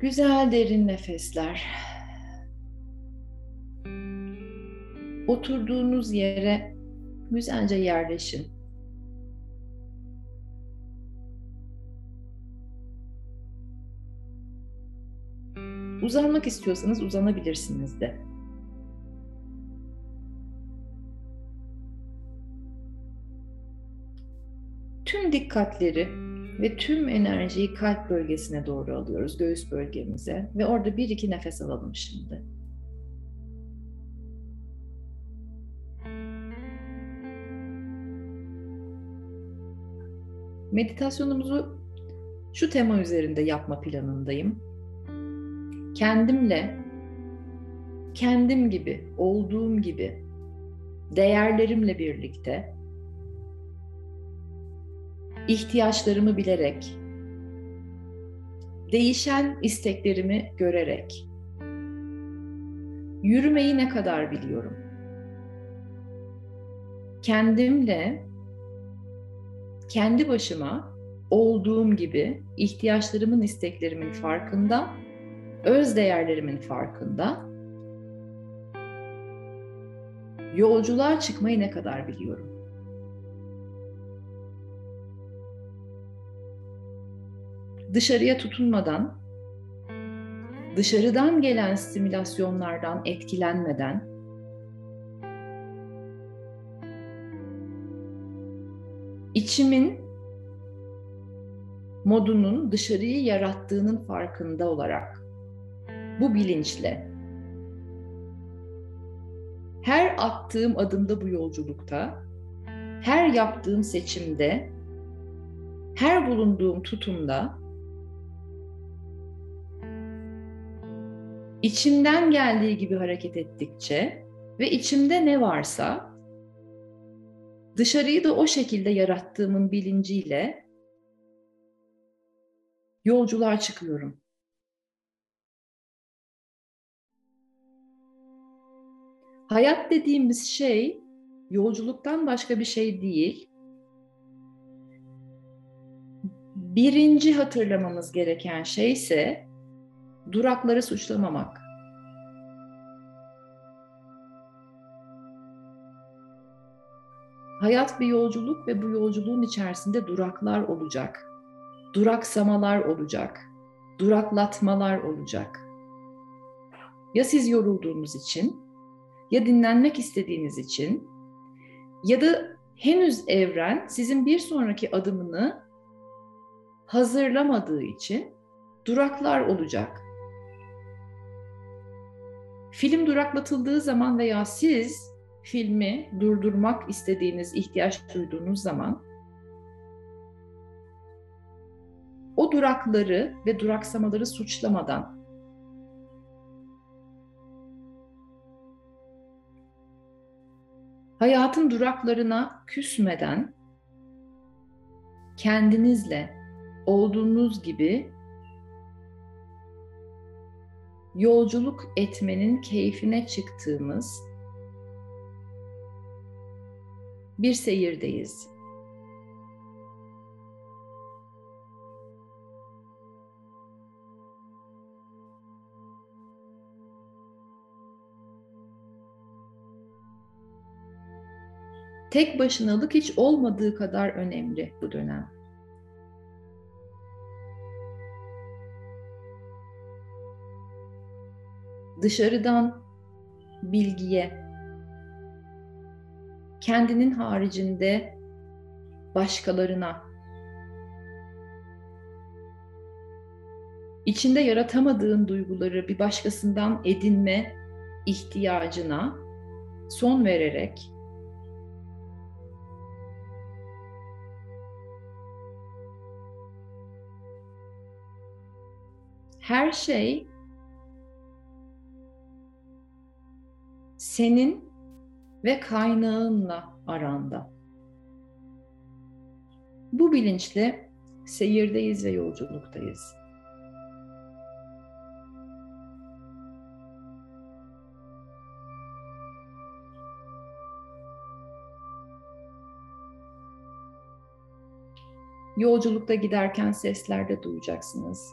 Güzel derin nefesler. Oturduğunuz yere güzelce yerleşin. Uzanmak istiyorsanız uzanabilirsiniz de. Tüm dikkatleri ve tüm enerjiyi kalp bölgesine doğru alıyoruz, göğüs bölgemize ve orada bir iki nefes alalım şimdi. Meditasyonumuzu şu tema üzerinde yapma planındayım. Kendimle, kendim gibi, olduğum gibi, değerlerimle birlikte ihtiyaçlarımı bilerek, değişen isteklerimi görerek, yürümeyi ne kadar biliyorum? Kendimle, kendi başıma olduğum gibi ihtiyaçlarımın, isteklerimin farkında, öz değerlerimin farkında, yolculuğa çıkmayı ne kadar biliyorum? Dışarıya tutunmadan, dışarıdan gelen stimülasyonlardan etkilenmeden, içimin modunun dışarıyı yarattığının farkında olarak bu bilinçle her attığım adımda bu yolculukta, her yaptığım seçimde, her bulunduğum tutumda içimden geldiği gibi hareket ettikçe ve içimde ne varsa dışarıyı da o şekilde yarattığımın bilinciyle yolculuğa çıkıyorum. Hayat dediğimiz şey yolculuktan başka bir şey değil. Birinci hatırlamamız gereken şey ise durakları suçlamamak. Hayat bir yolculuk ve bu yolculuğun içerisinde duraklar olacak. Duraksamalar olacak. Duraklatmalar olacak. Ya siz yorulduğunuz için, ya dinlenmek istediğiniz için, ya da henüz evren sizin bir sonraki adımını hazırlamadığı için duraklar olacak. Film duraklatıldığı zaman veya siz filmi durdurmak istediğiniz, ihtiyaç duyduğunuz zaman o durakları ve duraksamaları suçlamadan hayatın duraklarına küsmeden kendinizle olduğunuz gibi yolculuk etmenin keyfine çıktığımız bir seyirdeyiz. Tek başınalık hiç olmadığı kadar önemli bu dönem. Dışarıdan bilgiye, kendinin haricinde başkalarına, içinde yaratamadığın duyguları bir başkasından edinme ihtiyacına son vererek her şey senin ve kaynağınla aranda. Bu bilinçle seyirdeyiz ve yolculuktayız. Yolculukta giderken sesler de duyacaksınız.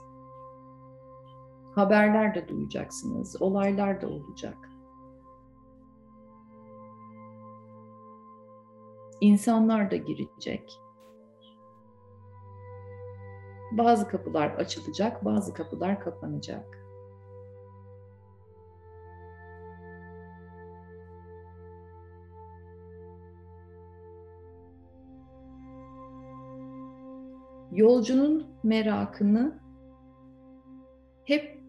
Haberler de duyacaksınız, olaylar da olacak. İnsanlar da girecek. Bazı kapılar açılacak, bazı kapılar kapanacak. Yolcunun merakını hep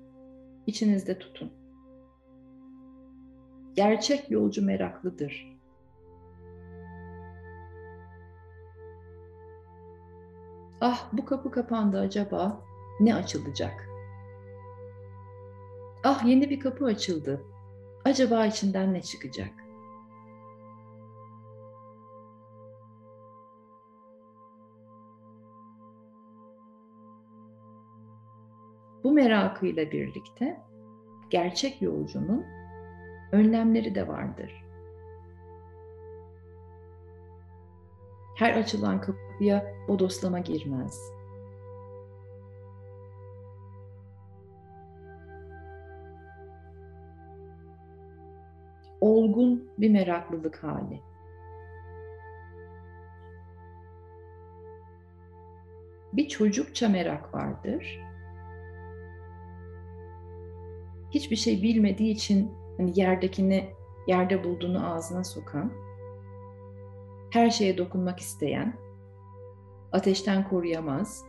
içinizde tutun. Gerçek yolcu meraklıdır. Ah bu kapı kapandı acaba ne açılacak? Ah yeni bir kapı açıldı. Acaba içinden ne çıkacak? Bu merakıyla birlikte gerçek yolcunun önlemleri de vardır. Her açılan kapıya bodoslama girmez. Olgun bir meraklılık hali. Bir çocukça merak vardır hiçbir şey bilmediği için hani yerdekini yerde bulduğunu ağzına sokan, her şeye dokunmak isteyen, ateşten koruyamaz,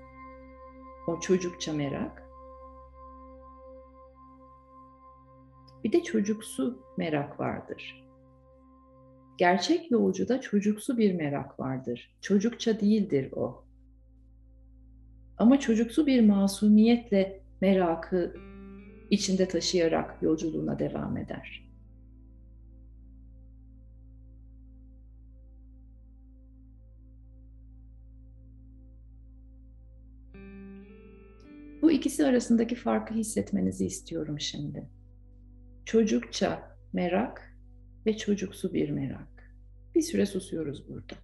o çocukça merak. Bir de çocuksu merak vardır. Gerçek yolcuda çocuksu bir merak vardır. Çocukça değildir o. Ama çocuksu bir masumiyetle merakı içinde taşıyarak yolculuğuna devam eder. Bu ikisi arasındaki farkı hissetmenizi istiyorum şimdi. Çocukça merak ve çocuksu bir merak. Bir süre susuyoruz burada.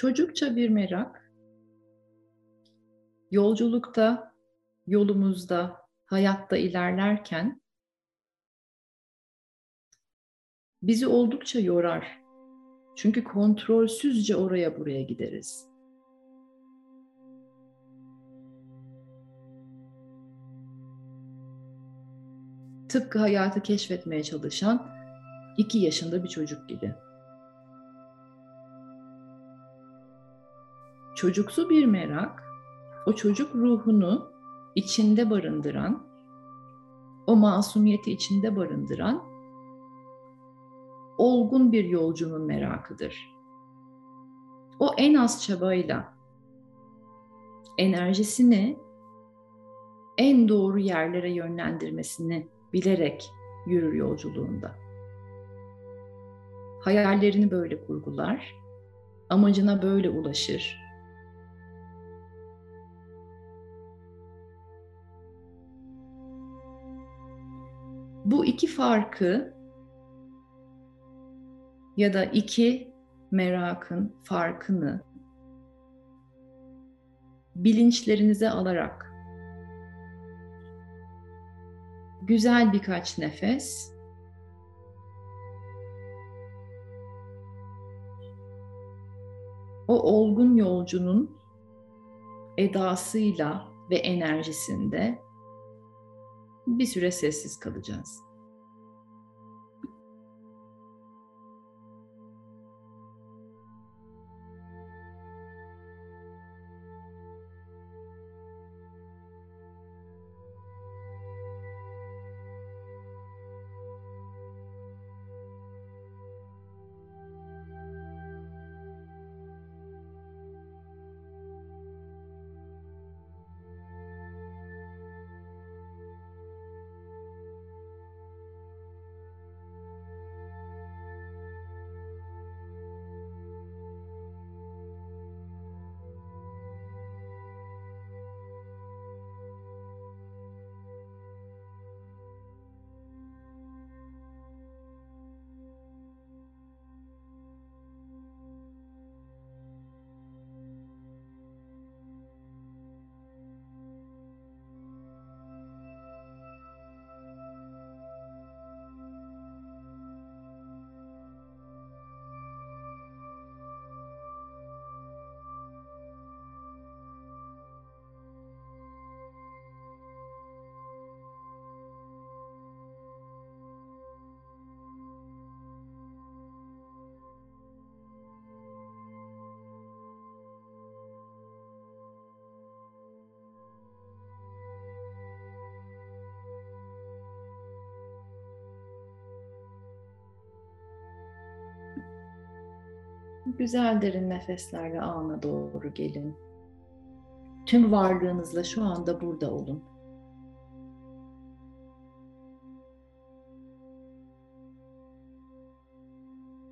Çocukça bir merak, yolculukta, yolumuzda, hayatta ilerlerken bizi oldukça yorar. Çünkü kontrolsüzce oraya buraya gideriz. Tıpkı hayatı keşfetmeye çalışan iki yaşında bir çocuk gibi. Çocuksu bir merak, o çocuk ruhunu içinde barındıran, o masumiyeti içinde barındıran olgun bir yolcunun merakıdır. o en az çabayla enerjisini en doğru yerlere yönlendirmesini bilerek yürür yolculuğunda. Hayallerini böyle kurgular, amacına böyle ulaşır. Bu iki farkı ya da iki merakın farkını bilinçlerinize alarak güzel birkaç nefes o olgun yolcunun edasıyla ve enerjisinde bir süre sessiz kalacağız. Güzel derin nefeslerle ana doğru gelin. Tüm varlığınızla şu anda burada olun.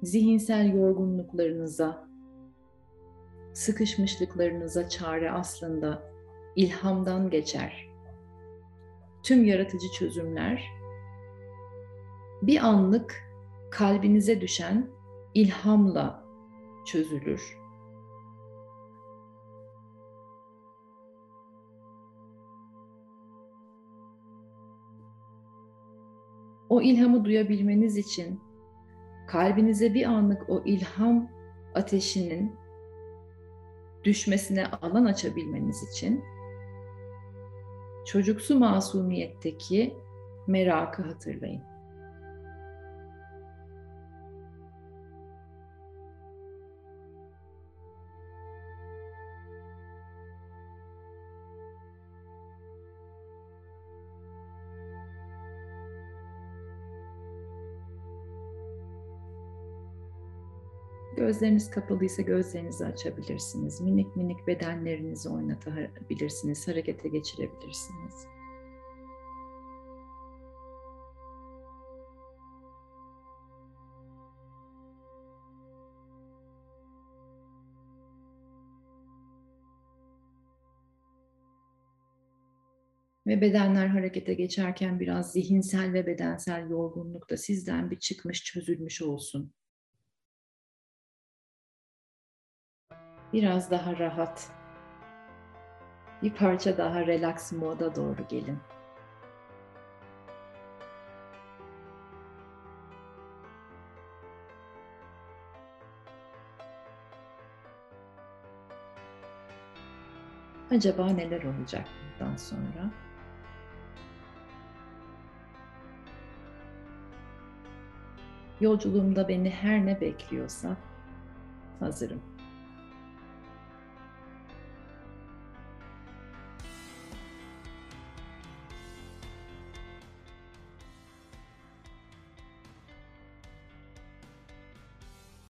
Zihinsel yorgunluklarınıza, sıkışmışlıklarınıza çare aslında ilhamdan geçer. Tüm yaratıcı çözümler bir anlık kalbinize düşen ilhamla çözülür. O ilhamı duyabilmeniz için kalbinize bir anlık o ilham ateşinin düşmesine alan açabilmeniz için çocuksu masumiyetteki merakı hatırlayın. Gözleriniz kapalıysa gözlerinizi açabilirsiniz. Minik minik bedenlerinizi oynatabilirsiniz, harekete geçirebilirsiniz. Ve bedenler harekete geçerken biraz zihinsel ve bedensel yorgunluk da sizden bir çıkmış, çözülmüş olsun. Biraz daha rahat, bir parça daha relax moda doğru gelin. Acaba neler olacak bundan sonra? Yolculuğumda beni her ne bekliyorsa hazırım.